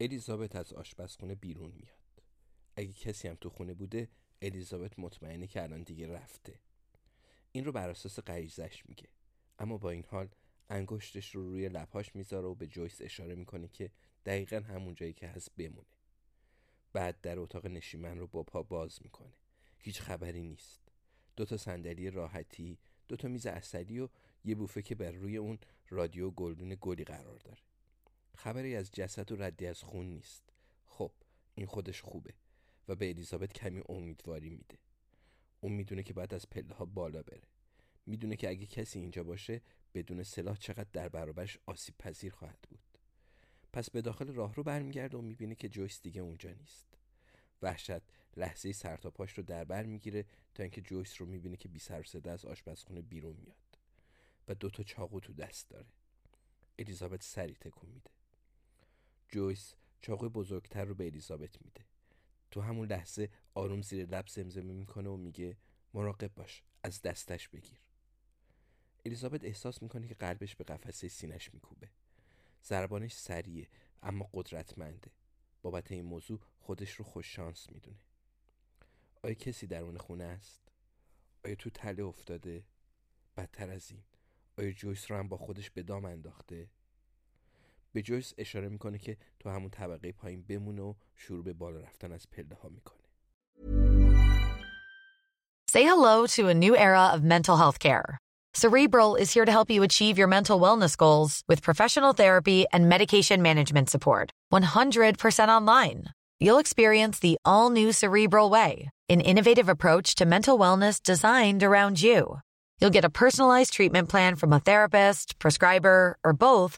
الیزابت از آشپزخونه بیرون میاد. اگه کسی هم تو خونه بوده الیزابت مطمئنه که الان دیگه رفته. این رو بر اساس غریزش میگه. اما با این حال انگشتش رو روی لبهاش می‌ذاره و به جویس اشاره می‌کنه که دقیقا همون جایی که هست بمونه. بعد در اتاق نشیمن رو با پا باز می‌کنه. هیچ خبری نیست. دو تا صندلی راحتی دو تا میز اصلی و یه بوفه که بر روی اون رادیو گلدون گلی قرار داره. خبری از جسد و ردی از خون نیست. خب این خودش خوبه و به الیزابت کمی امیدواری میده. اون می‌دونه که باید از پله ها بالا بره. می‌دونه که اگه کسی اینجا باشه بدون سلاح چقدر در برابرش آسیب پذیر خواهد بود. پس به داخل راه رو برمیگرده و می‌بینه که جویس دیگه اونجا نیست. وحشت لحظه سر تا پاش رو در بر می‌گیره تا اینکه جویس رو می‌بینه که بی سر صدا از آشپزخونه بیرون میاد و دوتا چاقو تو دست داره. الیزابت سری تکون میده. جویس چاقوی بزرگتر رو به الیزابت میده تو همون لحظه آروم زیر لب زمزمه می‌کنه و میگه مراقب باش از دستش بگیر الیزابت احساس می‌کنه که قلبش به قفسه سینش میکوبه زربانش سریه اما قدرتمنده بابت این موضوع خودش رو خوش شانس می‌دونه آیا کسی درون خونه است؟ آیا تو تله افتاده؟ بدتر از این آیا جویس رو هم با خودش به دام انداخته؟ به جویس اشاره میکنه که تو همون طبقه پایین بمونه و شروع به بالا رفتن از پله ها میکنه Say hello to a new era of mental health care. Cerebral is here to help you achieve your mental wellness goals with professional therapy and medication management support. 100% online. You'll experience the all new Cerebral Way, an innovative approach to mental wellness designed around you. You'll get a personalized treatment plan from a therapist, prescriber, or both